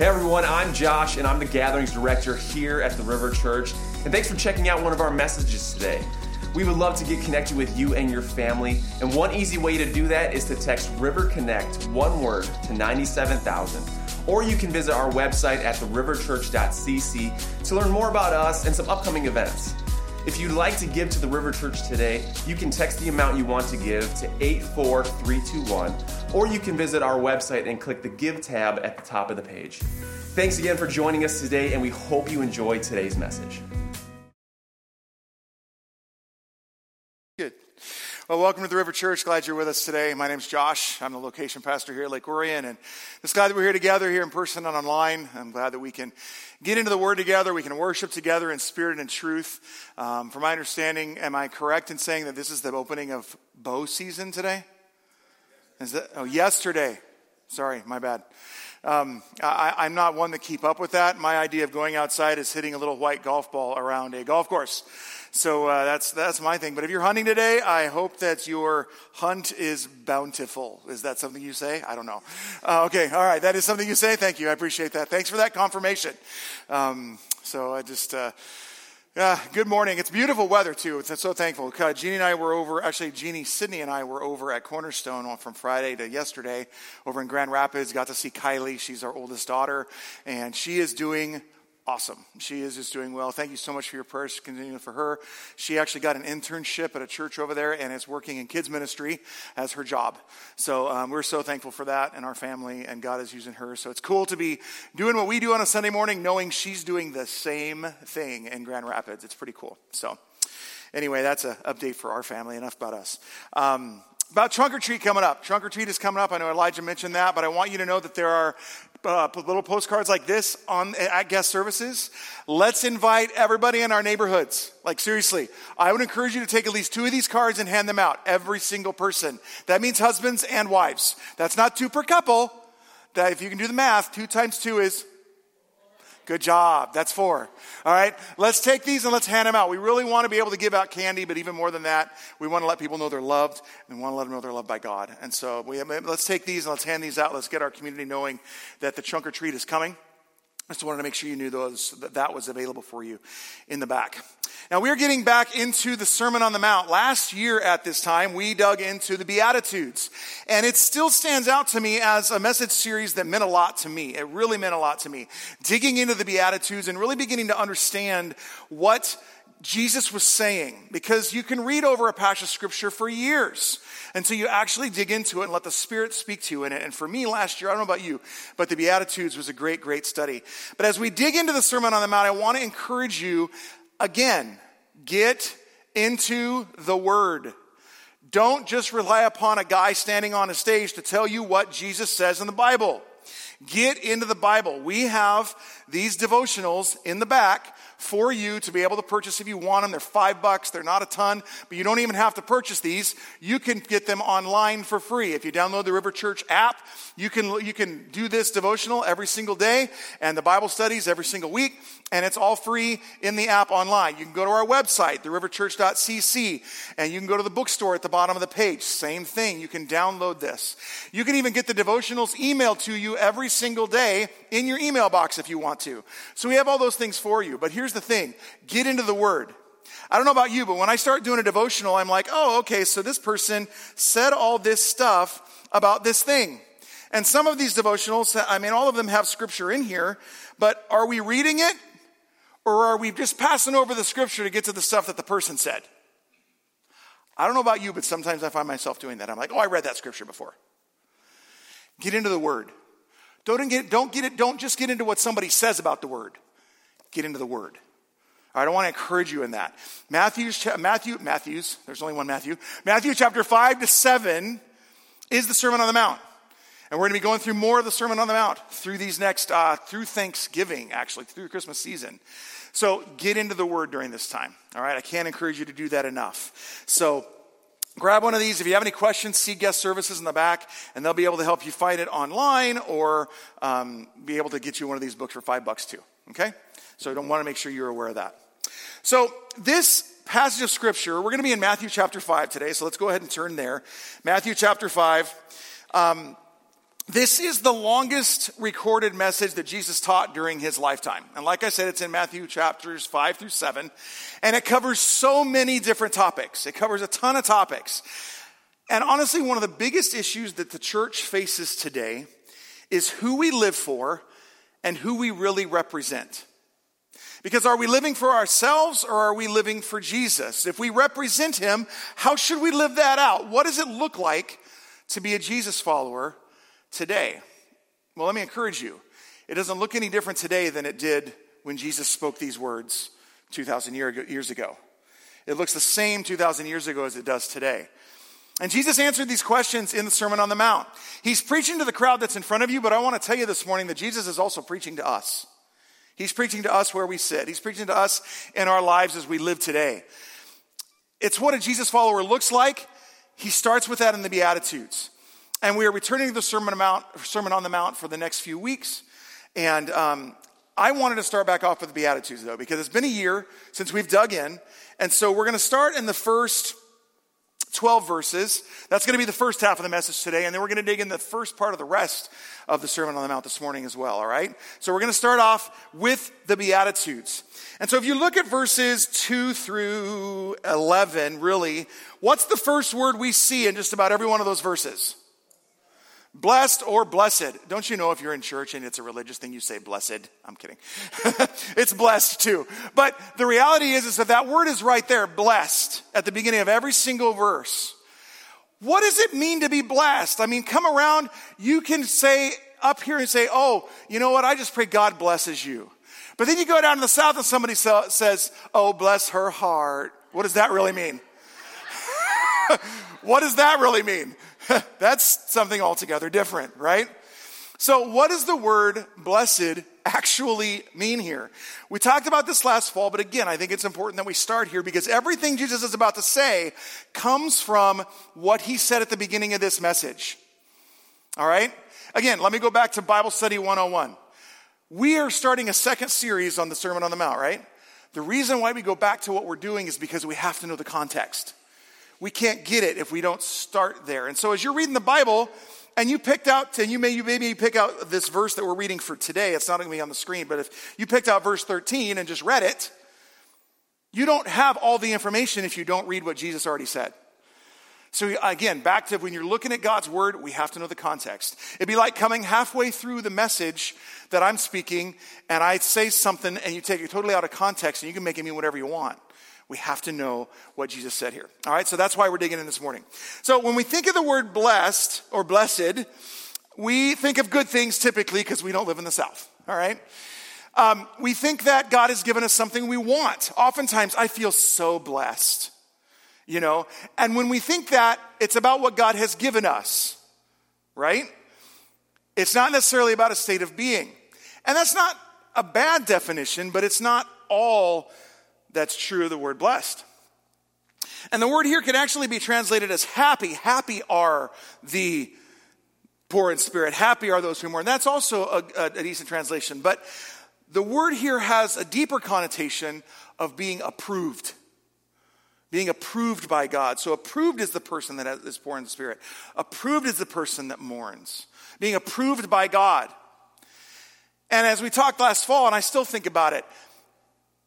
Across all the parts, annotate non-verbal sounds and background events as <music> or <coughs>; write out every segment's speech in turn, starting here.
Hey everyone, I'm Josh and I'm the Gatherings Director here at the River Church. And thanks for checking out one of our messages today. We would love to get connected with you and your family. And one easy way to do that is to text River Connect, one word, to 97000. Or you can visit our website at theriverchurch.cc to learn more about us and some upcoming events. If you'd like to give to the River Church today, you can text the amount you want to give to 84321 or you can visit our website and click the Give tab at the top of the page. Thanks again for joining us today, and we hope you enjoy today's message. Well, welcome to the River Church. Glad you're with us today. My name's Josh. I'm the location pastor here at Lake Orion, and just glad that we're here together here in person and online. I'm glad that we can get into the Word together. We can worship together in spirit and in truth. Um, from my understanding, am I correct in saying that this is the opening of bow season today? Is that, oh, yesterday. Sorry, my bad. Um, I, am not one to keep up with that. My idea of going outside is hitting a little white golf ball around a golf course. So uh, that's that's my thing. But if you're hunting today, I hope that your hunt is bountiful. Is that something you say? I don't know. Uh, okay, all right. That is something you say. Thank you. I appreciate that. Thanks for that confirmation. Um, so I just. Uh, yeah, good morning. It's beautiful weather too. It's so thankful. Uh, Jeannie and I were over, actually, Jeannie, Sydney, and I were over at Cornerstone from Friday to yesterday over in Grand Rapids. Got to see Kylie. She's our oldest daughter, and she is doing awesome. She is just doing well. Thank you so much for your prayers, continuing for her. She actually got an internship at a church over there and is working in kids ministry as her job. So um, we're so thankful for that and our family, and God is using her. So it's cool to be doing what we do on a Sunday morning, knowing she's doing the same thing in Grand Rapids. It's pretty cool. So anyway, that's an update for our family. Enough about us. Um, about trunk or treat coming up. Trunk or treat is coming up. I know Elijah mentioned that, but I want you to know that there are uh, little postcards like this on at guest services. Let's invite everybody in our neighborhoods. Like seriously, I would encourage you to take at least two of these cards and hand them out. Every single person. That means husbands and wives. That's not two per couple. That if you can do the math, two times two is Good job. That's four. All right. Let's take these and let's hand them out. We really want to be able to give out candy, but even more than that, we want to let people know they're loved and we want to let them know they're loved by God. And so we, let's take these and let's hand these out. Let's get our community knowing that the trunk or treat is coming. I just wanted to make sure you knew those, that that was available for you in the back. Now we're getting back into the Sermon on the Mount. Last year at this time, we dug into the Beatitudes. And it still stands out to me as a message series that meant a lot to me. It really meant a lot to me. Digging into the Beatitudes and really beginning to understand what Jesus was saying because you can read over a passage of scripture for years until you actually dig into it and let the Spirit speak to you in it. And for me last year, I don't know about you, but the Beatitudes was a great, great study. But as we dig into the Sermon on the Mount, I want to encourage you again, get into the Word. Don't just rely upon a guy standing on a stage to tell you what Jesus says in the Bible. Get into the Bible. We have these devotionals in the back for you to be able to purchase if you want them. They're five bucks. They're not a ton, but you don't even have to purchase these. You can get them online for free. If you download the River Church app, you can, you can do this devotional every single day and the Bible studies every single week. And it's all free in the app online. You can go to our website, theriverchurch.cc, and you can go to the bookstore at the bottom of the page. Same thing. You can download this. You can even get the devotionals emailed to you every single day in your email box if you want to. So we have all those things for you. But here's the thing get into the Word. I don't know about you, but when I start doing a devotional, I'm like, oh, okay, so this person said all this stuff about this thing. And some of these devotionals, I mean, all of them have scripture in here, but are we reading it or are we just passing over the scripture to get to the stuff that the person said? I don't know about you, but sometimes I find myself doing that. I'm like, oh, I read that scripture before. Get into the word. Don't get, don't get it, don't just get into what somebody says about the word. Get into the word. All right, I want to encourage you in that. Matthew's, Matthew, Matthew's, there's only one Matthew. Matthew chapter 5 to 7 is the Sermon on the Mount. And we're going to be going through more of the Sermon on the Mount through these next, uh, through Thanksgiving, actually, through Christmas season. So get into the Word during this time. All right, I can't encourage you to do that enough. So grab one of these. If you have any questions, see guest services in the back, and they'll be able to help you find it online or um, be able to get you one of these books for five bucks too. Okay? So I don't want to make sure you're aware of that. So this passage of scripture, we're going to be in Matthew chapter 5 today, so let's go ahead and turn there. Matthew chapter 5. Um, This is the longest recorded message that Jesus taught during his lifetime. And like I said, it's in Matthew chapters 5 through 7. And it covers so many different topics. It covers a ton of topics. And honestly, one of the biggest issues that the church faces today is who we live for and who we really represent. Because are we living for ourselves or are we living for Jesus? If we represent him, how should we live that out? What does it look like to be a Jesus follower today? Well, let me encourage you. It doesn't look any different today than it did when Jesus spoke these words 2,000 years ago. It looks the same 2,000 years ago as it does today. And Jesus answered these questions in the Sermon on the Mount. He's preaching to the crowd that's in front of you, but I want to tell you this morning that Jesus is also preaching to us. He's preaching to us where we sit. He's preaching to us in our lives as we live today. It's what a Jesus follower looks like. He starts with that in the Beatitudes. And we are returning to the Sermon, Mount, Sermon on the Mount for the next few weeks. And um, I wanted to start back off with the Beatitudes, though, because it's been a year since we've dug in. And so we're going to start in the first 12 verses. That's going to be the first half of the message today, and then we're going to dig in the first part of the rest of the Sermon on the Mount this morning as well, all right? So we're going to start off with the Beatitudes. And so if you look at verses 2 through 11, really, what's the first word we see in just about every one of those verses? Blessed or blessed. Don't you know if you're in church and it's a religious thing, you say blessed? I'm kidding. <laughs> it's blessed too. But the reality is, is that that word is right there, blessed, at the beginning of every single verse. What does it mean to be blessed? I mean, come around, you can say up here and say, oh, you know what? I just pray God blesses you. But then you go down to the south and somebody says, oh, bless her heart. What does that really mean? <laughs> what does that really mean? <laughs> That's something altogether different, right? So, what does the word blessed actually mean here? We talked about this last fall, but again, I think it's important that we start here because everything Jesus is about to say comes from what he said at the beginning of this message. All right? Again, let me go back to Bible Study 101. We are starting a second series on the Sermon on the Mount, right? The reason why we go back to what we're doing is because we have to know the context we can't get it if we don't start there. And so as you're reading the Bible, and you picked out, and you may you maybe pick out this verse that we're reading for today. It's not going to be on the screen, but if you picked out verse 13 and just read it, you don't have all the information if you don't read what Jesus already said. So again, back to when you're looking at God's word, we have to know the context. It'd be like coming halfway through the message that I'm speaking, and I say something, and you take it totally out of context, and you can make it mean whatever you want. We have to know what Jesus said here. All right, so that's why we're digging in this morning. So when we think of the word blessed or blessed, we think of good things typically because we don't live in the South. All right? Um, we think that God has given us something we want. Oftentimes, I feel so blessed, you know? And when we think that, it's about what God has given us, right? It's not necessarily about a state of being. And that's not a bad definition, but it's not all that's true of the word blessed. And the word here can actually be translated as happy. Happy are the poor in spirit. Happy are those who mourn. That's also a, a, decent translation. But the word here has a deeper connotation of being approved. Being approved by God. So, approved is the person that is poor in spirit. Approved is the person that mourns. Being approved by God. And as we talked last fall, and I still think about it,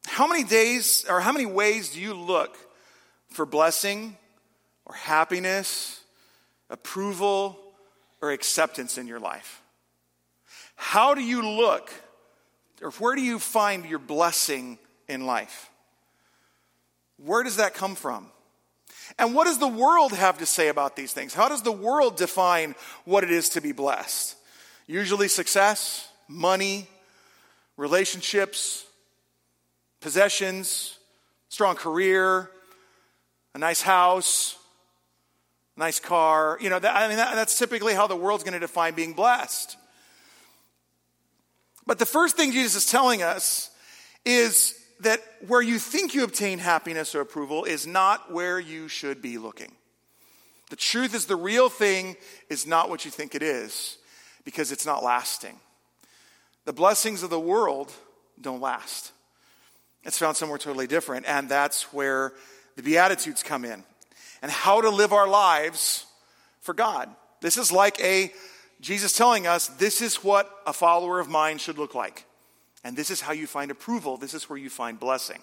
how many days or how many ways do you look for blessing or happiness, approval, or acceptance in your life? How do you look or where do you find your blessing in life? Where does that come from? And what does the world have to say about these things? How does the world define what it is to be blessed? Usually success, money, relationships, possessions, strong career, a nice house, nice car. You know, that, I mean, that, that's typically how the world's going to define being blessed. But the first thing Jesus is telling us is that where you think you obtain happiness or approval is not where you should be looking. The truth is, the real thing is not what you think it is because it's not lasting. The blessings of the world don't last. It's found somewhere totally different. And that's where the Beatitudes come in and how to live our lives for God. This is like a Jesus telling us this is what a follower of mine should look like. And this is how you find approval. This is where you find blessing.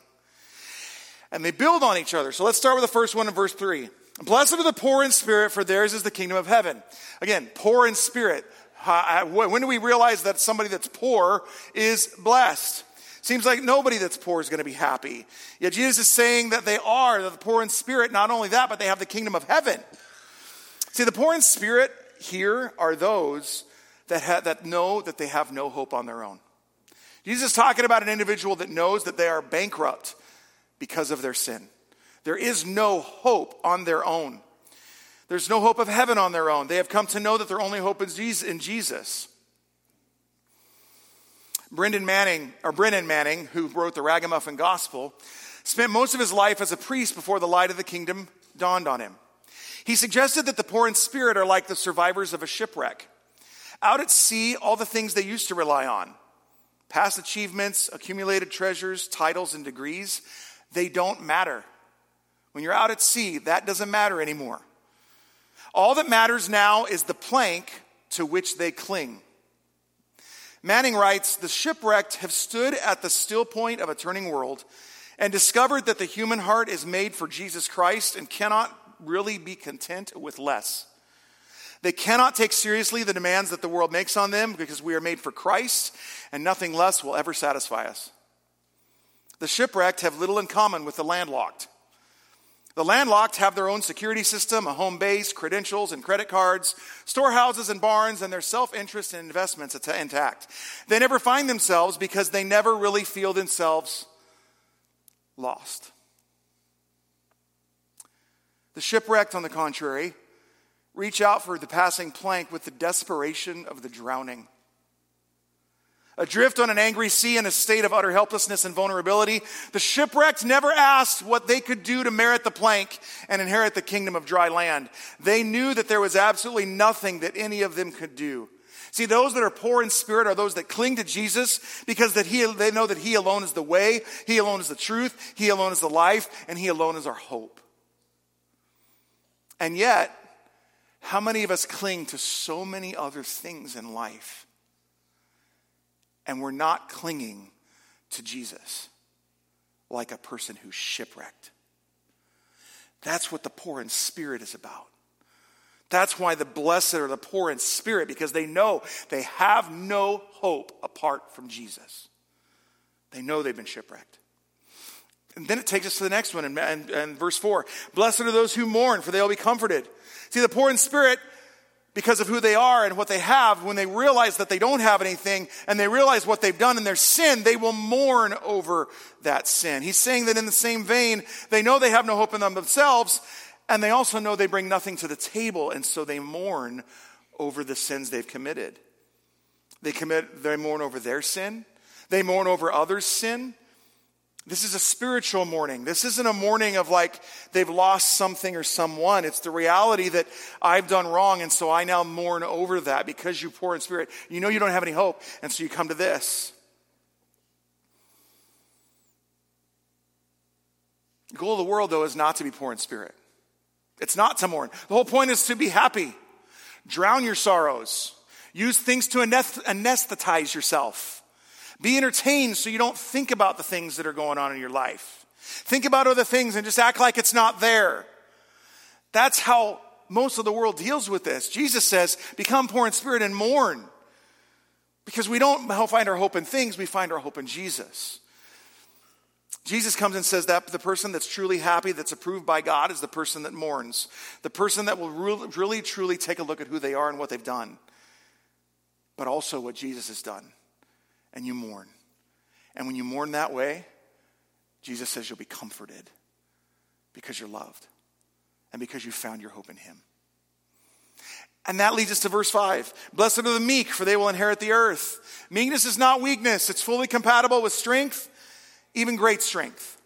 And they build on each other. So let's start with the first one in verse 3. Blessed are the poor in spirit, for theirs is the kingdom of heaven. Again, poor in spirit. When do we realize that somebody that's poor is blessed? Seems like nobody that's poor is going to be happy. Yet Jesus is saying that they are, that the poor in spirit, not only that, but they have the kingdom of heaven. See, the poor in spirit here are those that, ha- that know that they have no hope on their own. Jesus is talking about an individual that knows that they are bankrupt because of their sin. There is no hope on their own. There's no hope of heaven on their own. They have come to know that their only hope is in Jesus. Brendan Manning, or Brennan Manning, who wrote the Ragamuffin Gospel, spent most of his life as a priest before the light of the kingdom dawned on him. He suggested that the poor in spirit are like the survivors of a shipwreck. Out at sea, all the things they used to rely on past achievements, accumulated treasures, titles, and degrees they don't matter. When you're out at sea, that doesn't matter anymore. All that matters now is the plank to which they cling. Manning writes The shipwrecked have stood at the still point of a turning world and discovered that the human heart is made for Jesus Christ and cannot really be content with less. They cannot take seriously the demands that the world makes on them because we are made for Christ and nothing less will ever satisfy us. The shipwrecked have little in common with the landlocked. The landlocked have their own security system, a home base, credentials and credit cards, storehouses and barns, and their self interest and investments intact. They never find themselves because they never really feel themselves lost. The shipwrecked, on the contrary, reach out for the passing plank with the desperation of the drowning. Adrift on an angry sea in a state of utter helplessness and vulnerability, the shipwrecked never asked what they could do to merit the plank and inherit the kingdom of dry land. They knew that there was absolutely nothing that any of them could do. See, those that are poor in spirit are those that cling to Jesus because that he, they know that He alone is the way, He alone is the truth, He alone is the life, and He alone is our hope. And yet, how many of us cling to so many other things in life? And we're not clinging to Jesus like a person who's shipwrecked. That's what the poor in spirit is about. That's why the blessed are the poor in spirit, because they know they have no hope apart from Jesus. They know they've been shipwrecked. And then it takes us to the next one in verse 4 Blessed are those who mourn, for they will be comforted. See, the poor in spirit because of who they are and what they have, when they realize that they don't have anything and they realize what they've done in their sin, they will mourn over that sin. He's saying that in the same vein, they know they have no hope in them themselves, and they also know they bring nothing to the table, and so they mourn over the sins they've committed. They commit, they mourn over their sin. They mourn over others' sin. This is a spiritual mourning. This isn't a mourning of like they've lost something or someone. It's the reality that I've done wrong, and so I now mourn over that because you poor in spirit. You know you don't have any hope, and so you come to this. The goal of the world, though, is not to be poor in spirit. It's not to mourn. The whole point is to be happy. Drown your sorrows. Use things to anesthetize yourself. Be entertained so you don't think about the things that are going on in your life. Think about other things and just act like it's not there. That's how most of the world deals with this. Jesus says, Become poor in spirit and mourn. Because we don't find our hope in things, we find our hope in Jesus. Jesus comes and says that the person that's truly happy, that's approved by God, is the person that mourns. The person that will really, truly take a look at who they are and what they've done, but also what Jesus has done and you mourn. And when you mourn that way, Jesus says you'll be comforted because you're loved and because you found your hope in Him. And that leads us to verse 5. Blessed are the meek, for they will inherit the earth. Meekness is not weakness, it's fully compatible with strength, even great strength.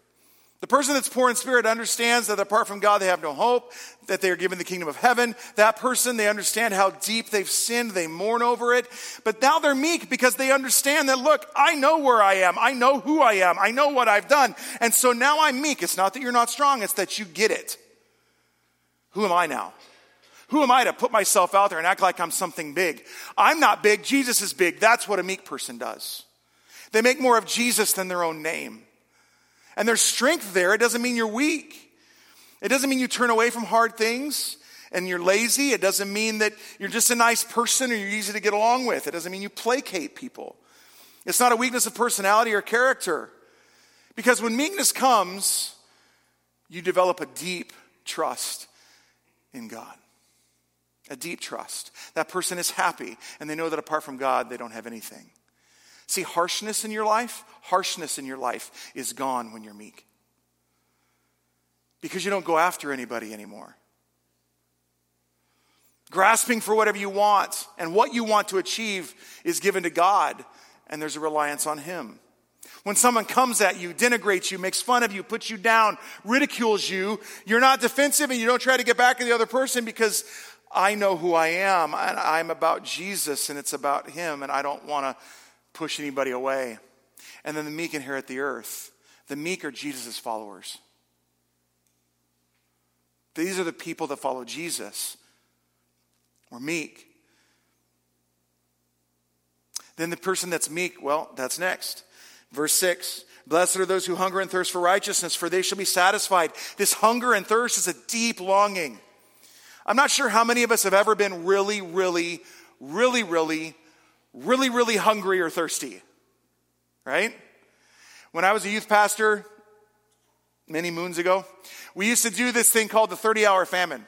The person that's poor in spirit understands that apart from God, they have no hope, that they are given the kingdom of heaven. That person, they understand how deep they've sinned, they mourn over it. But now they're meek because they understand that, look, I know where I am, I know who I am, I know what I've done. And so now I'm meek. It's not that you're not strong, it's that you get it. Who am I now? Who am I to put myself out there and act like I'm something big? I'm not big. Jesus is big. That's what a meek person does. They make more of Jesus than their own name. And there's strength there. It doesn't mean you're weak. It doesn't mean you turn away from hard things and you're lazy. It doesn't mean that you're just a nice person or you're easy to get along with. It doesn't mean you placate people. It's not a weakness of personality or character. Because when meekness comes, you develop a deep trust in God. A deep trust. That person is happy and they know that apart from God, they don't have anything. See, harshness in your life, harshness in your life is gone when you're meek. Because you don't go after anybody anymore. Grasping for whatever you want and what you want to achieve is given to God, and there's a reliance on Him. When someone comes at you, denigrates you, makes fun of you, puts you down, ridicules you, you're not defensive and you don't try to get back at the other person because I know who I am and I'm about Jesus and it's about Him and I don't want to push anybody away. And then the meek inherit the earth. The meek are Jesus' followers. These are the people that follow Jesus. We're meek. Then the person that's meek, well, that's next. Verse 6 Blessed are those who hunger and thirst for righteousness, for they shall be satisfied. This hunger and thirst is a deep longing. I'm not sure how many of us have ever been really, really, really, really really, really hungry or thirsty, right? When I was a youth pastor many moons ago, we used to do this thing called the 30 hour famine.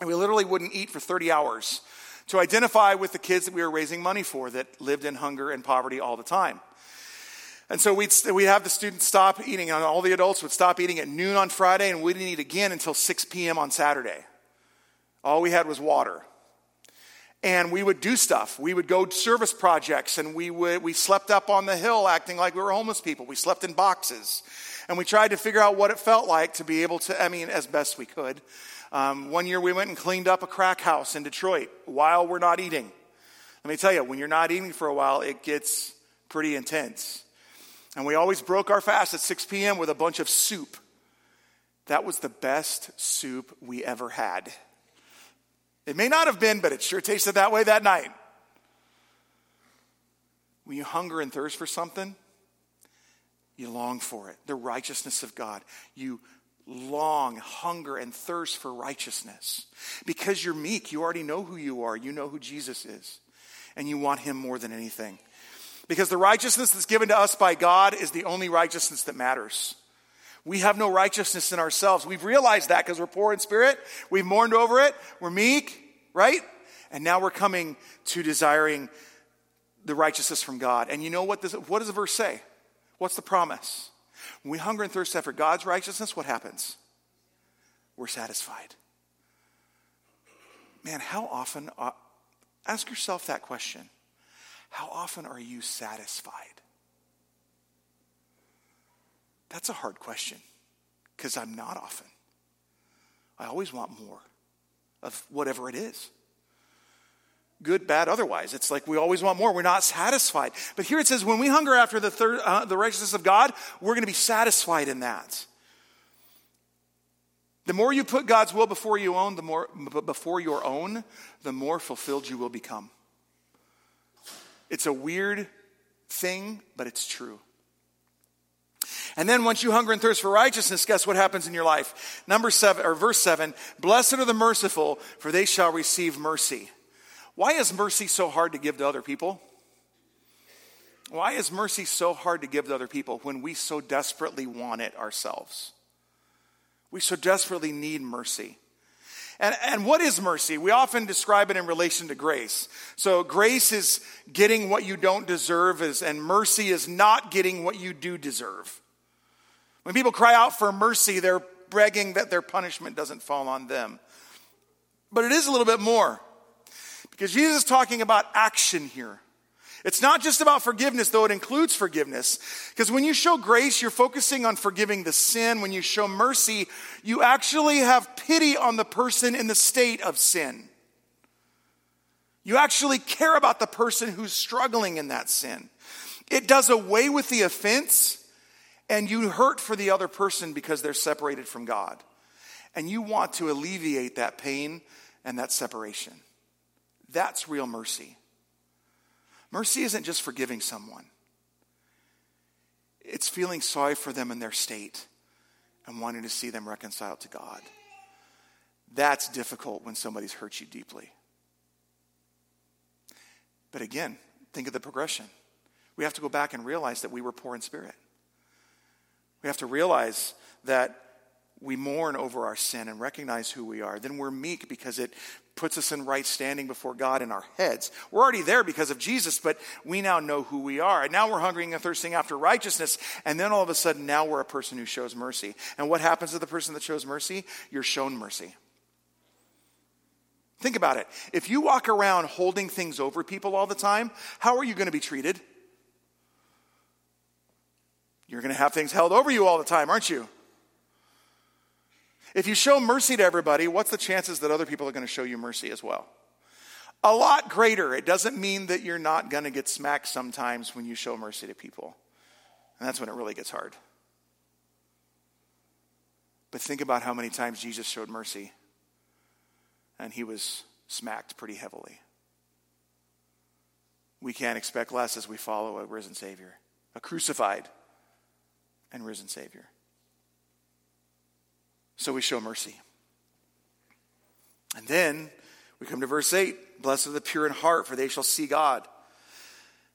And we literally wouldn't eat for 30 hours to identify with the kids that we were raising money for that lived in hunger and poverty all the time. And so we'd, we'd have the students stop eating, and all the adults would stop eating at noon on Friday, and we didn't eat again until 6 p.m. on Saturday. All we had was water and we would do stuff. We would go service projects and we would we slept up on the hill acting like we were homeless people. We slept in boxes. And we tried to figure out what it felt like to be able to, I mean, as best we could. Um, one year we went and cleaned up a crack house in Detroit while we're not eating. Let me tell you, when you're not eating for a while, it gets pretty intense. And we always broke our fast at 6 p.m. with a bunch of soup. That was the best soup we ever had. It may not have been, but it sure tasted that way that night. When you hunger and thirst for something, you long for it. The righteousness of God. You long, hunger, and thirst for righteousness. Because you're meek, you already know who you are. You know who Jesus is. And you want him more than anything. Because the righteousness that's given to us by God is the only righteousness that matters. We have no righteousness in ourselves. We've realized that because we're poor in spirit. We've mourned over it. We're meek, right? And now we're coming to desiring the righteousness from God. And you know what, this, what does the verse say? What's the promise? When we hunger and thirst after God's righteousness, what happens? We're satisfied. Man, how often, uh, ask yourself that question. How often are you satisfied? That's a hard question because I'm not often. I always want more of whatever it is. Good, bad, otherwise. It's like we always want more. We're not satisfied. But here it says when we hunger after the, third, uh, the righteousness of God, we're going to be satisfied in that. The more you put God's will before you own, the more before your own, the more fulfilled you will become. It's a weird thing, but it's true. And then once you hunger and thirst for righteousness, guess what happens in your life? Number seven, or verse seven, blessed are the merciful, for they shall receive mercy. Why is mercy so hard to give to other people? Why is mercy so hard to give to other people when we so desperately want it ourselves? We so desperately need mercy. And, and what is mercy? We often describe it in relation to grace. So grace is getting what you don't deserve, and mercy is not getting what you do deserve. When people cry out for mercy, they're bragging that their punishment doesn't fall on them. But it is a little bit more. Because Jesus is talking about action here. It's not just about forgiveness, though it includes forgiveness. Because when you show grace, you're focusing on forgiving the sin. When you show mercy, you actually have pity on the person in the state of sin. You actually care about the person who's struggling in that sin. It does away with the offense and you hurt for the other person because they're separated from God. And you want to alleviate that pain and that separation. That's real mercy. Mercy isn't just forgiving someone, it's feeling sorry for them in their state and wanting to see them reconciled to God. That's difficult when somebody's hurt you deeply. But again, think of the progression. We have to go back and realize that we were poor in spirit. We have to realize that we mourn over our sin and recognize who we are. Then we're meek because it puts us in right standing before God in our heads. We're already there because of Jesus, but we now know who we are. And now we're hungering and thirsting after righteousness. And then all of a sudden, now we're a person who shows mercy. And what happens to the person that shows mercy? You're shown mercy. Think about it. If you walk around holding things over people all the time, how are you going to be treated? You're going to have things held over you all the time, aren't you? If you show mercy to everybody, what's the chances that other people are going to show you mercy as well? A lot greater. It doesn't mean that you're not going to get smacked sometimes when you show mercy to people. And that's when it really gets hard. But think about how many times Jesus showed mercy and he was smacked pretty heavily. We can't expect less as we follow a risen Savior, a crucified and risen Savior. So we show mercy. And then we come to verse 8 Blessed are the pure in heart, for they shall see God.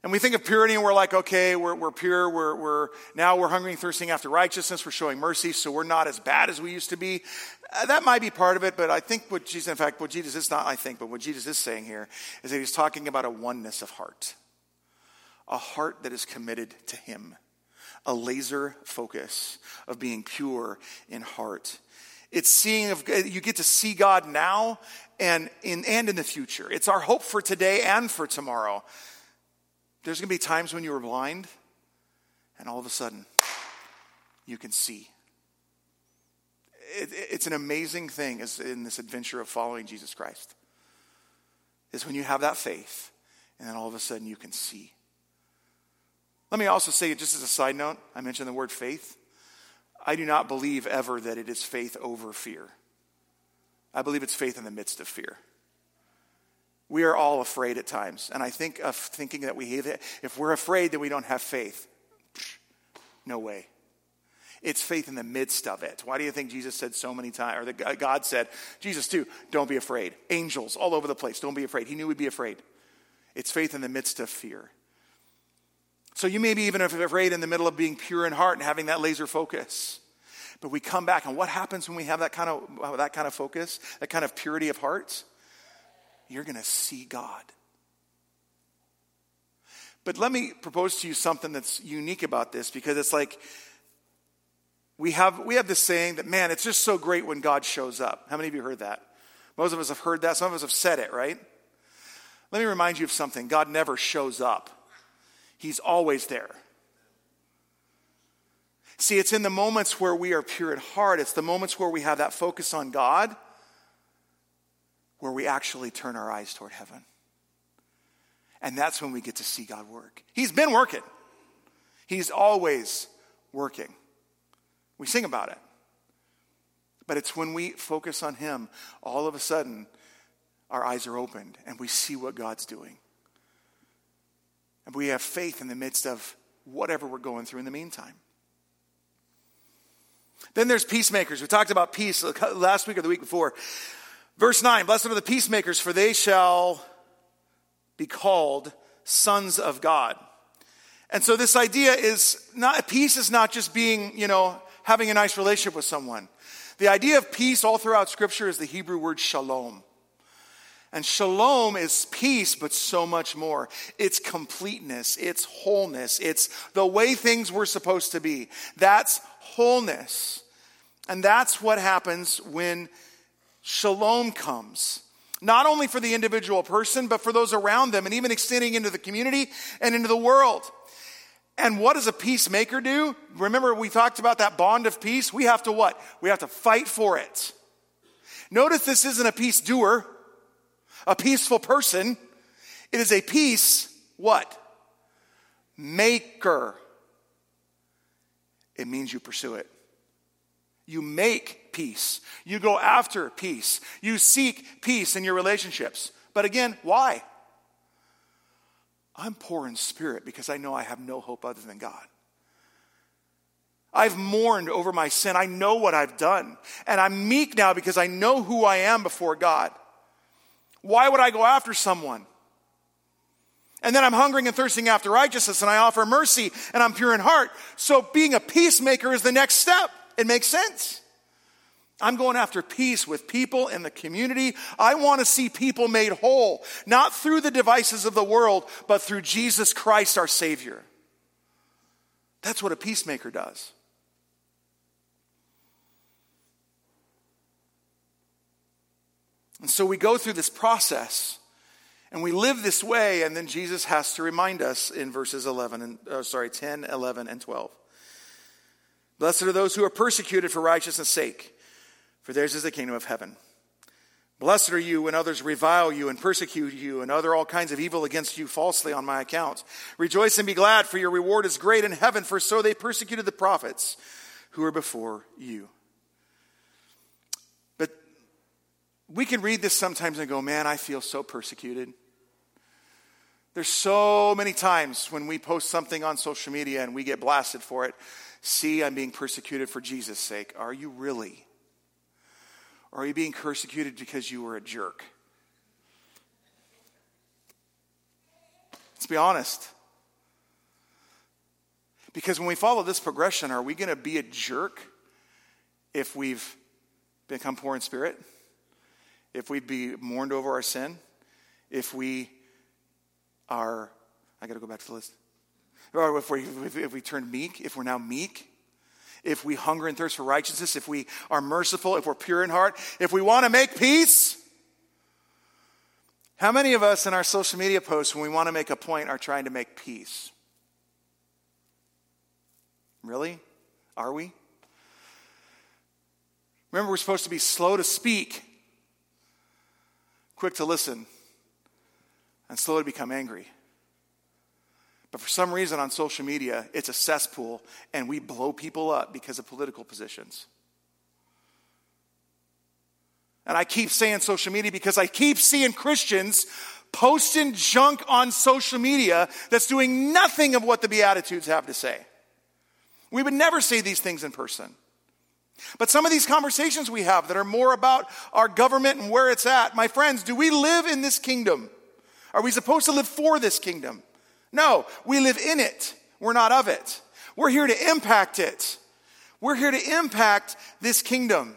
And we think of purity and we're like, okay, we're, we're pure. We're, we're, now we're hungry and thirsting after righteousness. We're showing mercy, so we're not as bad as we used to be. Uh, that might be part of it, but I think what Jesus, in fact, what Jesus is not, I think, but what Jesus is saying here is that he's talking about a oneness of heart. A heart that is committed to him. A laser focus of being pure in heart. It's seeing of, eh, you get to see God now and in, and in the future. It's our hope for today and for tomorrow. There's going to be times when you were blind, and all of a sudden, you can see. It, it's an amazing thing in this adventure of following Jesus Christ. Is when you have that faith, and then all of a sudden you can see. Let me also say, just as a side note, I mentioned the word faith. I do not believe ever that it is faith over fear. I believe it's faith in the midst of fear. We are all afraid at times. And I think of thinking that we have, if we're afraid that we don't have faith, no way. It's faith in the midst of it. Why do you think Jesus said so many times, or that God said, Jesus too, don't be afraid. Angels all over the place, don't be afraid. He knew we'd be afraid. It's faith in the midst of fear. So you may be even afraid in the middle of being pure in heart and having that laser focus. But we come back, and what happens when we have that kind of, uh, that kind of focus, that kind of purity of heart? you're going to see God. But let me propose to you something that's unique about this because it's like we have, we have this saying that, man, it's just so great when God shows up. How many of you heard that? Most of us have heard that. Some of us have said it, right? Let me remind you of something God never shows up, He's always there. See, it's in the moments where we are pure at heart, it's the moments where we have that focus on God where we actually turn our eyes toward heaven. And that's when we get to see God work. He's been working, He's always working. We sing about it. But it's when we focus on Him, all of a sudden, our eyes are opened and we see what God's doing. And we have faith in the midst of whatever we're going through in the meantime. Then there's peacemakers. We talked about peace <laughs> last week or the week before. Verse 9 Blessed are the peacemakers, for they shall be called sons of God. And so this idea is not, peace is not just being, you know, having a nice relationship with someone. The idea of peace all throughout scripture is the Hebrew word shalom. And shalom is peace, but so much more. It's completeness, it's wholeness, it's the way things were supposed to be. That's wholeness. And that's what happens when shalom comes. Not only for the individual person, but for those around them, and even extending into the community and into the world. And what does a peacemaker do? Remember, we talked about that bond of peace. We have to what? We have to fight for it. Notice this isn't a peace doer, a peaceful person. It is a peace, what? Maker. It means you pursue it. You make peace. You go after peace. You seek peace in your relationships. But again, why? I'm poor in spirit because I know I have no hope other than God. I've mourned over my sin. I know what I've done. And I'm meek now because I know who I am before God. Why would I go after someone? And then I'm hungering and thirsting after righteousness and I offer mercy and I'm pure in heart. So being a peacemaker is the next step. It makes sense. I'm going after peace with people in the community. I want to see people made whole, not through the devices of the world, but through Jesus Christ, our Savior. That's what a peacemaker does. And so we go through this process and we live this way, and then Jesus has to remind us in verses 11 and, uh, sorry, 10, 11, and 12. Blessed are those who are persecuted for righteousness' sake, for theirs is the kingdom of heaven. Blessed are you when others revile you and persecute you and utter all kinds of evil against you falsely on my account. Rejoice and be glad, for your reward is great in heaven, for so they persecuted the prophets who were before you. But we can read this sometimes and go, man, I feel so persecuted. There's so many times when we post something on social media and we get blasted for it. See, I'm being persecuted for Jesus' sake. Are you really? Or are you being persecuted because you were a jerk? Let's be honest. Because when we follow this progression, are we going to be a jerk if we've become poor in spirit? If we be mourned over our sin? If we are, I got to go back to the list. If we, if we turn meek, if we're now meek, if we hunger and thirst for righteousness, if we are merciful, if we're pure in heart, if we want to make peace. How many of us in our social media posts, when we want to make a point, are trying to make peace? Really? Are we? Remember, we're supposed to be slow to speak, quick to listen, and slow to become angry. But for some reason on social media, it's a cesspool and we blow people up because of political positions. And I keep saying social media because I keep seeing Christians posting junk on social media that's doing nothing of what the Beatitudes have to say. We would never say these things in person. But some of these conversations we have that are more about our government and where it's at, my friends, do we live in this kingdom? Are we supposed to live for this kingdom? No, we live in it. We're not of it. We're here to impact it. We're here to impact this kingdom.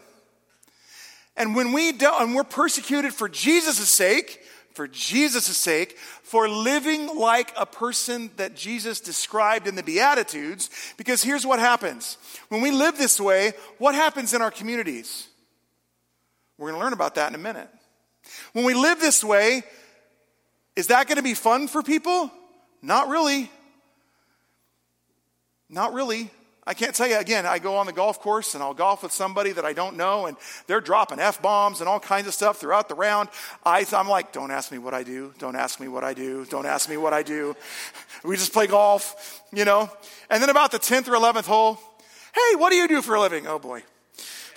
And when we do, and we're persecuted for Jesus' sake, for Jesus' sake, for living like a person that Jesus described in the Beatitudes, because here's what happens. When we live this way, what happens in our communities? We're going to learn about that in a minute. When we live this way, is that going to be fun for people? Not really. Not really. I can't tell you again, I go on the golf course and I'll golf with somebody that I don't know and they're dropping F bombs and all kinds of stuff throughout the round. I, I'm like, don't ask me what I do. Don't ask me what I do. Don't ask me what I do. We just play golf, you know? And then about the 10th or 11th hole, hey, what do you do for a living? Oh boy.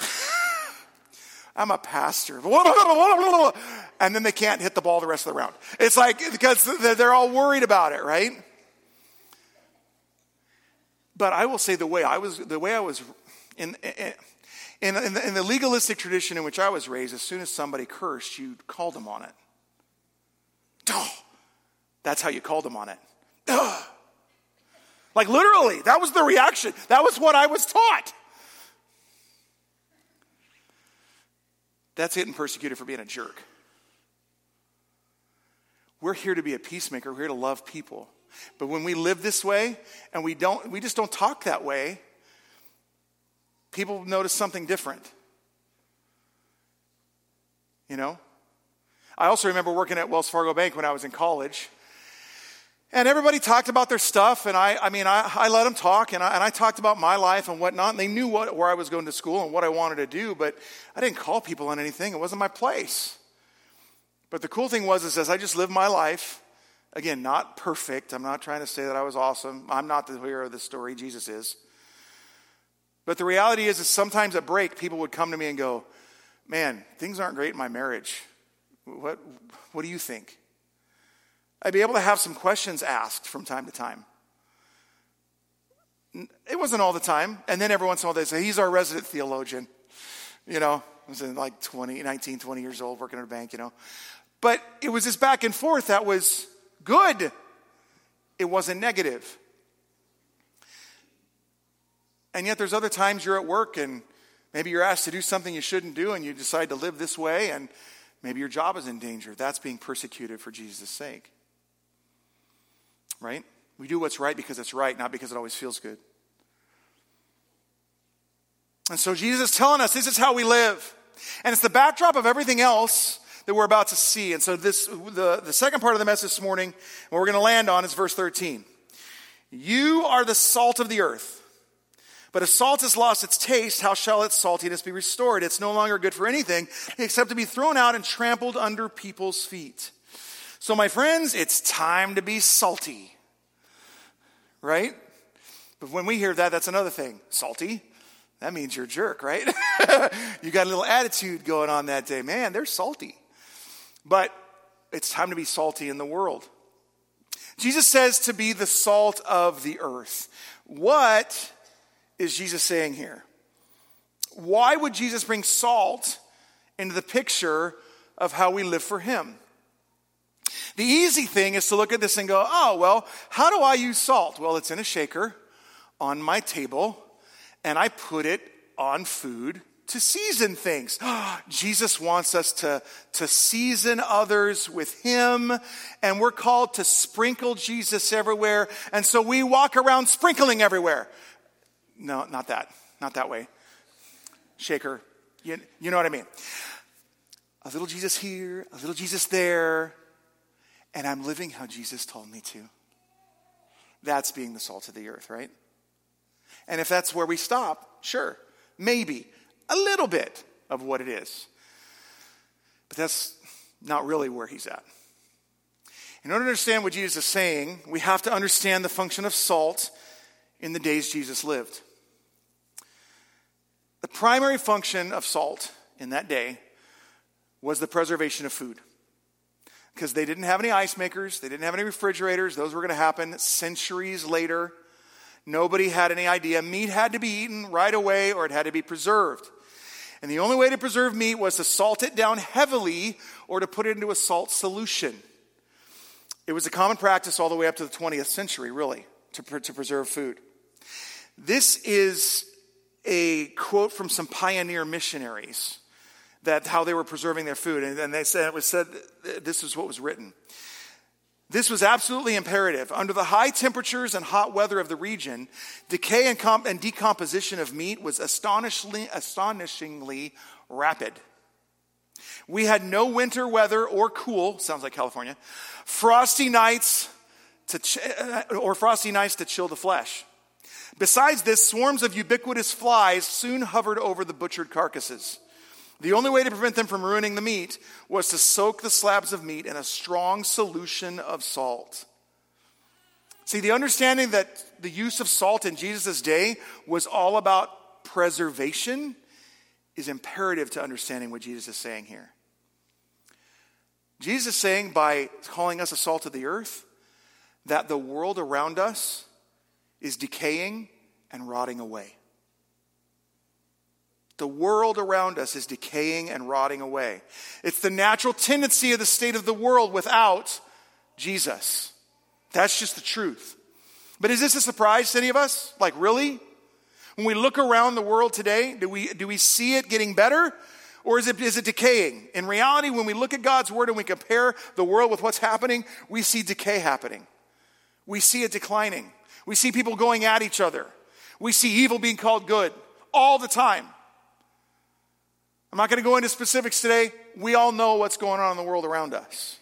<laughs> I'm a pastor. <laughs> And then they can't hit the ball the rest of the round. It's like, because they're all worried about it, right? But I will say the way I was, the way I was, in, in, in, the, in the legalistic tradition in which I was raised, as soon as somebody cursed, you called them on it. Oh, that's how you called them on it. Ugh. Like literally, that was the reaction. That was what I was taught. That's getting persecuted for being a jerk. We're here to be a peacemaker. We're here to love people. But when we live this way and we don't we just don't talk that way, people notice something different. You know? I also remember working at Wells Fargo Bank when I was in college. And everybody talked about their stuff, and I, I mean, I, I let them talk, and I, and I talked about my life and whatnot, and they knew what, where I was going to school and what I wanted to do, but I didn't call people on anything. It wasn't my place. But the cool thing was, is as I just lived my life, again, not perfect. I'm not trying to say that I was awesome. I'm not the hero of the story. Jesus is. But the reality is, is sometimes at break, people would come to me and go, Man, things aren't great in my marriage. What, what do you think? I'd be able to have some questions asked from time to time. It wasn't all the time. And then every once in a while they say, He's our resident theologian. You know, I was in like 20, 19, 20 years old working at a bank, you know. But it was this back and forth that was good, it wasn't negative. And yet there's other times you're at work and maybe you're asked to do something you shouldn't do and you decide to live this way and maybe your job is in danger. That's being persecuted for Jesus' sake. Right? We do what's right because it's right, not because it always feels good. And so Jesus is telling us this is how we live. And it's the backdrop of everything else that we're about to see. And so this the, the second part of the message this morning, what we're going to land on is verse 13. You are the salt of the earth. But if salt has lost its taste, how shall its saltiness be restored? It's no longer good for anything except to be thrown out and trampled under people's feet. So, my friends, it's time to be salty. Right? But when we hear that, that's another thing. Salty? That means you're a jerk, right? <laughs> you got a little attitude going on that day. Man, they're salty. But it's time to be salty in the world. Jesus says to be the salt of the earth. What is Jesus saying here? Why would Jesus bring salt into the picture of how we live for Him? The easy thing is to look at this and go, oh, well, how do I use salt? Well, it's in a shaker on my table, and I put it on food to season things. <gasps> Jesus wants us to, to season others with Him, and we're called to sprinkle Jesus everywhere. And so we walk around sprinkling everywhere. No, not that. Not that way. Shaker. You, you know what I mean. A little Jesus here, a little Jesus there, and I'm living how Jesus told me to. That's being the salt of the earth, right? And if that's where we stop, sure, maybe a little bit of what it is. But that's not really where he's at. In order to understand what Jesus is saying, we have to understand the function of salt in the days Jesus lived. The primary function of salt in that day was the preservation of food. Because they didn't have any ice makers, they didn't have any refrigerators, those were going to happen centuries later. Nobody had any idea. Meat had to be eaten right away or it had to be preserved. And the only way to preserve meat was to salt it down heavily or to put it into a salt solution. It was a common practice all the way up to the 20th century, really, to, to preserve food. This is a quote from some pioneer missionaries that how they were preserving their food. And, and they said it was said this is what was written. This was absolutely imperative. Under the high temperatures and hot weather of the region, decay and, comp- and decomposition of meat was astonishingly, astonishingly rapid. We had no winter weather or cool, sounds like California, frosty nights to ch- uh, or frosty nights to chill the flesh. Besides this, swarms of ubiquitous flies soon hovered over the butchered carcasses. The only way to prevent them from ruining the meat was to soak the slabs of meat in a strong solution of salt. See, the understanding that the use of salt in Jesus' day was all about preservation is imperative to understanding what Jesus is saying here. Jesus is saying by calling us a salt of the earth that the world around us is decaying and rotting away. The world around us is decaying and rotting away. It's the natural tendency of the state of the world without Jesus. That's just the truth. But is this a surprise to any of us? Like, really? When we look around the world today, do we, do we see it getting better? Or is it, is it decaying? In reality, when we look at God's word and we compare the world with what's happening, we see decay happening. We see it declining. We see people going at each other. We see evil being called good all the time. I'm not going to go into specifics today. We all know what's going on in the world around us.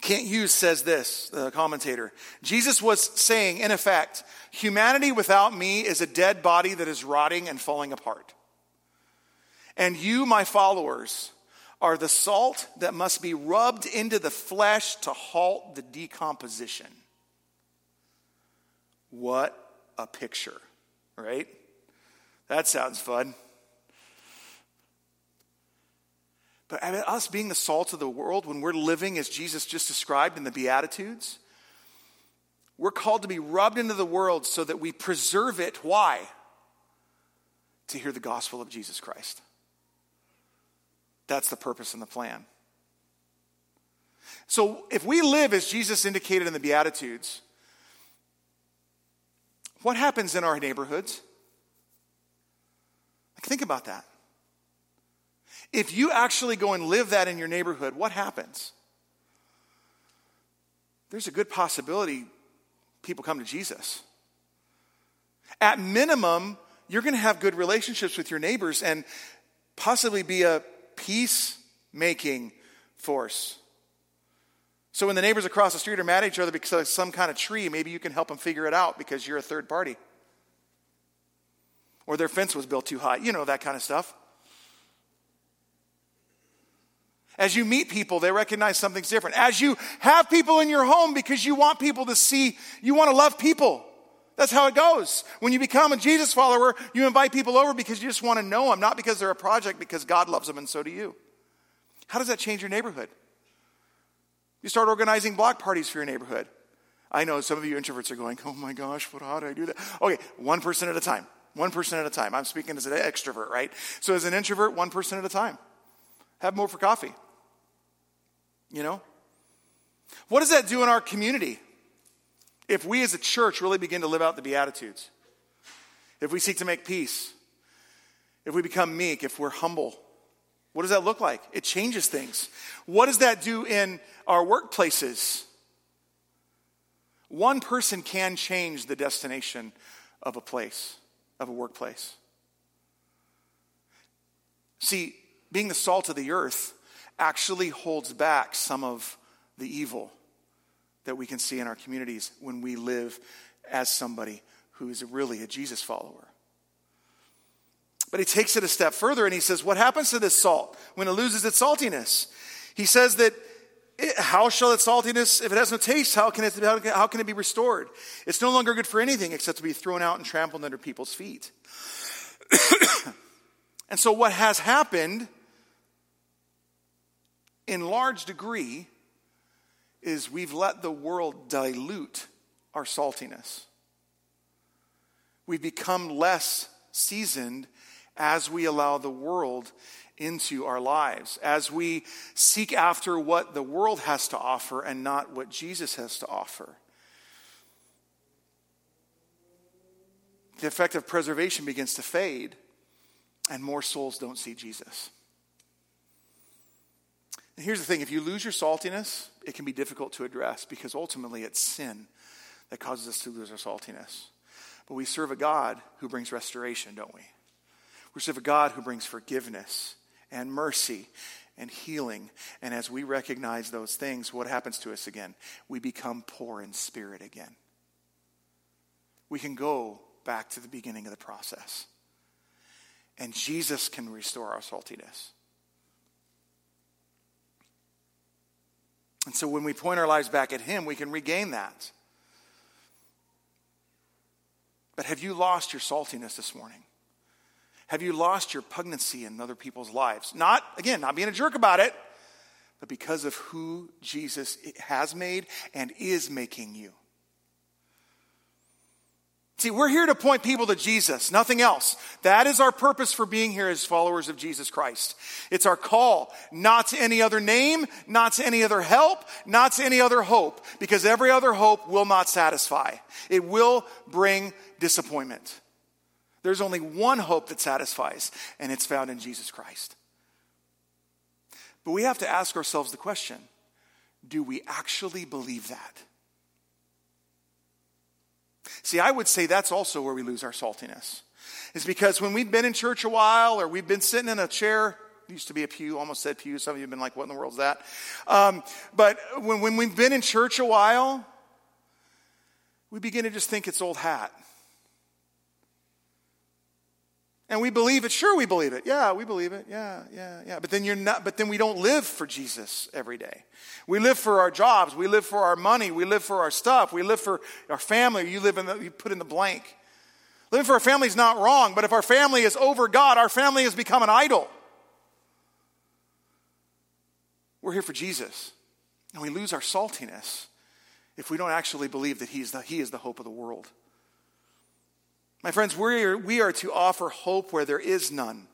Kent Hughes says this, the commentator. Jesus was saying, in effect, humanity without me is a dead body that is rotting and falling apart. And you, my followers, are the salt that must be rubbed into the flesh to halt the decomposition. What a picture. right? That sounds fun. But us being the salt of the world, when we're living as Jesus just described in the Beatitudes, we're called to be rubbed into the world so that we preserve it. Why? To hear the gospel of Jesus Christ. That's the purpose and the plan. So if we live as Jesus indicated in the Beatitudes, what happens in our neighborhoods? Think about that. If you actually go and live that in your neighborhood, what happens? There's a good possibility people come to Jesus. At minimum, you're going to have good relationships with your neighbors and possibly be a peacemaking force. So when the neighbors across the street are mad at each other because of some kind of tree, maybe you can help them figure it out because you're a third party. Or their fence was built too high. You know, that kind of stuff. As you meet people, they recognize something's different. As you have people in your home because you want people to see, you want to love people. That's how it goes. When you become a Jesus follower, you invite people over because you just want to know them, not because they're a project, because God loves them and so do you. How does that change your neighborhood? You start organizing block parties for your neighborhood. I know some of you introverts are going, oh my gosh, what, how do I do that? Okay, one person at a time. One person at a time. I'm speaking as an extrovert, right? So as an introvert, one person at a time. Have more for coffee. You know? What does that do in our community if we as a church really begin to live out the Beatitudes? If we seek to make peace, if we become meek, if we're humble, what does that look like? It changes things. What does that do in our workplaces? One person can change the destination of a place, of a workplace. See, being the salt of the earth actually holds back some of the evil that we can see in our communities when we live as somebody who is really a Jesus follower. But he takes it a step further and he says, What happens to this salt when it loses its saltiness? He says that it, how shall its saltiness, if it has no taste, how can it, how can it be restored? It's no longer good for anything except to be thrown out and trampled under people's feet. <coughs> and so, what has happened in large degree is we've let the world dilute our saltiness. We've become less seasoned as we allow the world into our lives, as we seek after what the world has to offer and not what Jesus has to offer. The effect of preservation begins to fade, and more souls don't see Jesus. And here's the thing if you lose your saltiness, it can be difficult to address because ultimately it's sin that causes us to lose our saltiness. But we serve a God who brings restoration, don't we? We serve a God who brings forgiveness and mercy and healing. And as we recognize those things, what happens to us again? We become poor in spirit again. We can go back to the beginning of the process. And Jesus can restore our saltiness. And so when we point our lives back at Him, we can regain that. But have you lost your saltiness this morning? Have you lost your pugnancy in other people's lives? Not, again, not being a jerk about it, but because of who Jesus has made and is making you. See, we're here to point people to Jesus, nothing else. That is our purpose for being here as followers of Jesus Christ. It's our call, not to any other name, not to any other help, not to any other hope, because every other hope will not satisfy. It will bring disappointment. There's only one hope that satisfies, and it's found in Jesus Christ. But we have to ask ourselves the question do we actually believe that? See, I would say that's also where we lose our saltiness. Is because when we've been in church a while or we've been sitting in a chair, used to be a pew, almost said pew. Some of you have been like, what in the world is that? Um, but when, when we've been in church a while, we begin to just think it's old hat. And we believe it. Sure, we believe it. Yeah, we believe it. Yeah, yeah, yeah. But then you're not, but then we don't live for Jesus every day. We live for our jobs. We live for our money. We live for our stuff. We live for our family. You live in the, you put in the blank. Living for our family is not wrong, but if our family is over God, our family has become an idol. We're here for Jesus. And we lose our saltiness if we don't actually believe that he's the, He is the hope of the world. My friends, we are, we are to offer hope where there is none,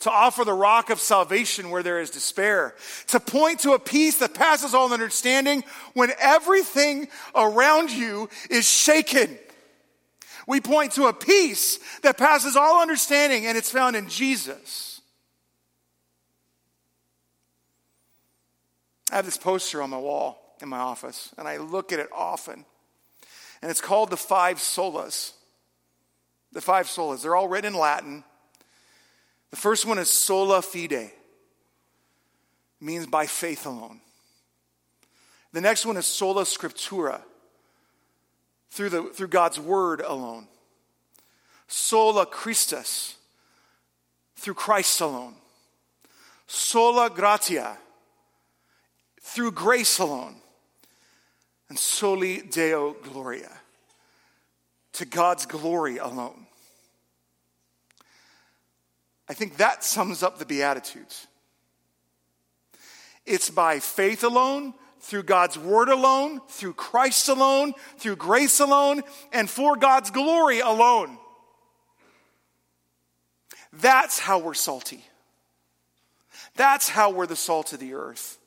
to offer the rock of salvation where there is despair, to point to a peace that passes all understanding when everything around you is shaken. We point to a peace that passes all understanding, and it's found in Jesus. I have this poster on my wall in my office, and I look at it often. And it's called the Five Solas. The Five Solas. They're all written in Latin. The first one is sola fide, it means by faith alone. The next one is sola scriptura, through, the, through God's word alone. Sola Christus, through Christ alone. Sola gratia, through grace alone. And soli Deo gloria, to God's glory alone. I think that sums up the Beatitudes. It's by faith alone, through God's word alone, through Christ alone, through grace alone, and for God's glory alone. That's how we're salty. That's how we're the salt of the earth.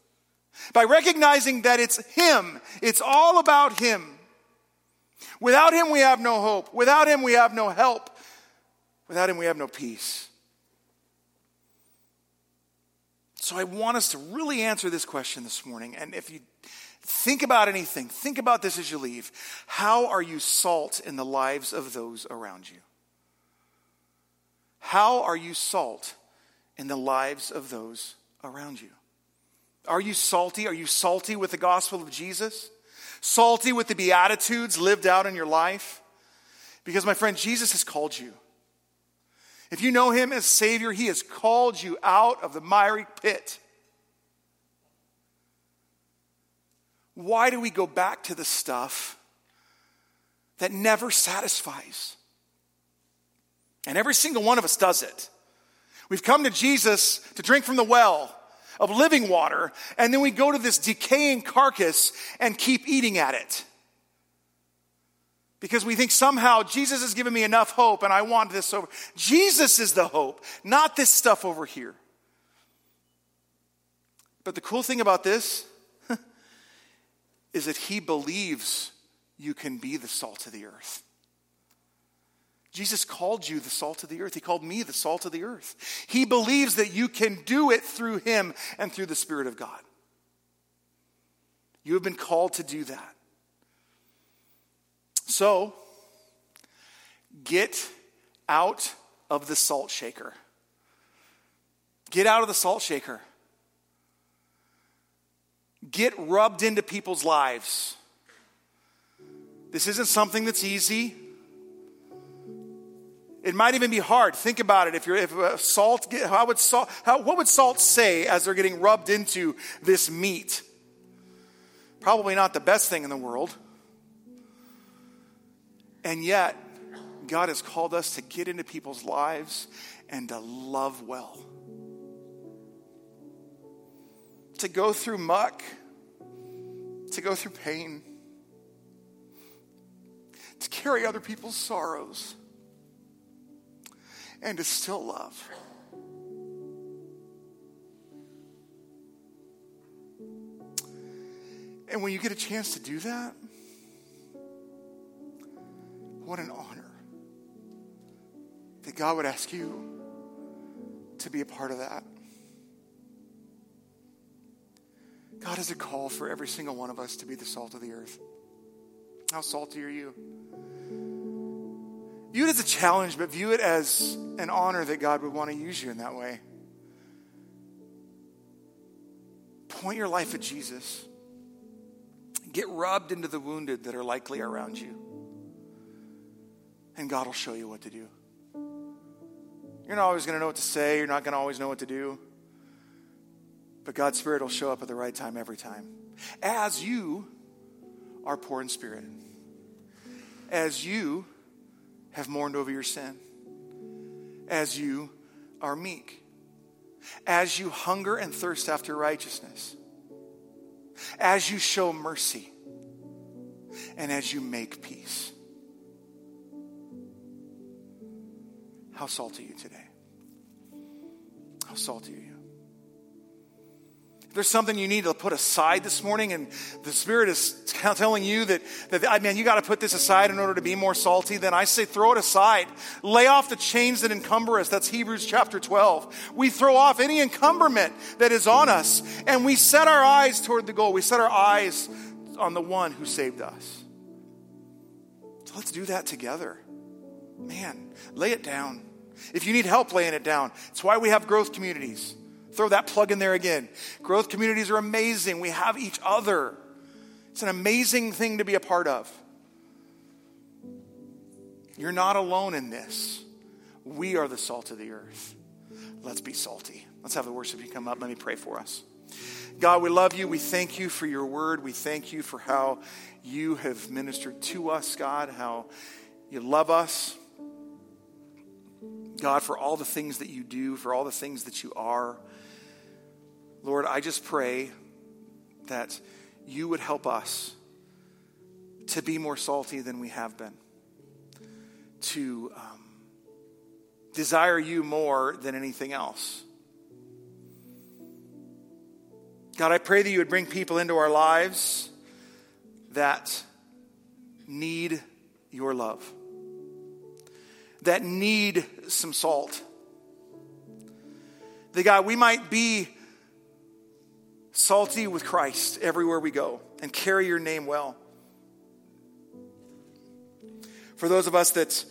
By recognizing that it's Him, it's all about Him. Without Him, we have no hope. Without Him, we have no help. Without Him, we have no peace. So I want us to really answer this question this morning. And if you think about anything, think about this as you leave. How are you salt in the lives of those around you? How are you salt in the lives of those around you? Are you salty? Are you salty with the gospel of Jesus? Salty with the Beatitudes lived out in your life? Because, my friend, Jesus has called you. If you know him as Savior, he has called you out of the miry pit. Why do we go back to the stuff that never satisfies? And every single one of us does it. We've come to Jesus to drink from the well of living water, and then we go to this decaying carcass and keep eating at it because we think somehow Jesus has given me enough hope and I want this over. Jesus is the hope, not this stuff over here. But the cool thing about this <laughs> is that he believes you can be the salt of the earth. Jesus called you the salt of the earth. He called me the salt of the earth. He believes that you can do it through him and through the Spirit of God. You have been called to do that. So, get out of the salt shaker. Get out of the salt shaker. Get rubbed into people's lives. This isn't something that's easy. It might even be hard. Think about it. If you're if uh, salt, how would salt, how, what would salt say as they're getting rubbed into this meat? Probably not the best thing in the world. And yet, God has called us to get into people's lives and to love well. To go through muck, to go through pain, to carry other people's sorrows, and to still love. And when you get a chance to do that, what an honor that God would ask you to be a part of that. God has a call for every single one of us to be the salt of the earth. How salty are you? View it as a challenge, but view it as an honor that God would want to use you in that way. Point your life at Jesus. Get rubbed into the wounded that are likely around you and God will show you what to do. You're not always going to know what to say, you're not going to always know what to do. But God's Spirit will show up at the right time every time. As you are poor in spirit, as you have mourned over your sin, as you are meek, as you hunger and thirst after righteousness, as you show mercy, and as you make peace. How salty are you today? How salty are you? There's something you need to put aside this morning, and the Spirit is telling you that, that I mean, you got to put this aside in order to be more salty, then I say throw it aside. Lay off the chains that encumber us. That's Hebrews chapter 12. We throw off any encumberment that is on us, and we set our eyes toward the goal. We set our eyes on the one who saved us. So let's do that together. Man, lay it down. If you need help laying it down, it's why we have growth communities. Throw that plug in there again. Growth communities are amazing. We have each other. It's an amazing thing to be a part of. You're not alone in this. We are the salt of the earth. Let's be salty. Let's have the worship you come up. Let me pray for us. God, we love you. We thank you for your word. We thank you for how you have ministered to us, God, how you love us. God, for all the things that you do, for all the things that you are. Lord, I just pray that you would help us to be more salty than we have been, to um, desire you more than anything else. God, I pray that you would bring people into our lives that need your love, that need some salt. That God, we might be salty with Christ everywhere we go and carry your name well. For those of us that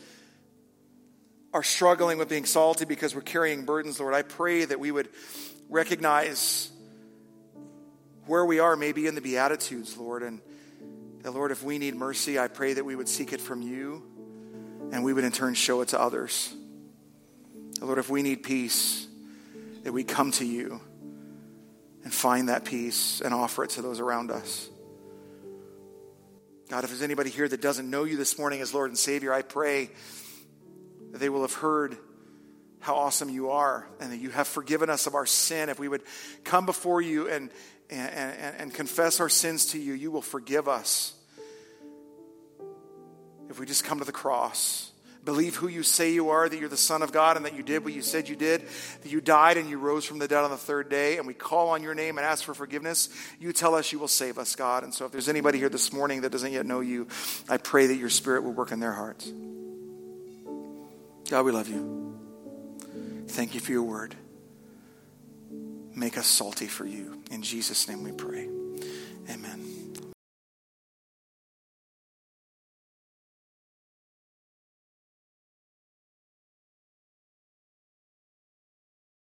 are struggling with being salty because we're carrying burdens, Lord, I pray that we would recognize where we are, maybe in the Beatitudes, Lord. And that, Lord, if we need mercy, I pray that we would seek it from you and we would in turn show it to others. Lord, if we need peace, that we come to you and find that peace and offer it to those around us. God, if there's anybody here that doesn't know you this morning as Lord and Savior, I pray that they will have heard how awesome you are and that you have forgiven us of our sin. If we would come before you and, and, and, and confess our sins to you, you will forgive us. If we just come to the cross believe who you say you are, that you're the Son of God, and that you did what you said you did, that you died and you rose from the dead on the third day, and we call on your name and ask for forgiveness, you tell us you will save us, God. And so if there's anybody here this morning that doesn't yet know you, I pray that your Spirit will work in their hearts. God, we love you. Thank you for your word. Make us salty for you. In Jesus' name we pray. Amen.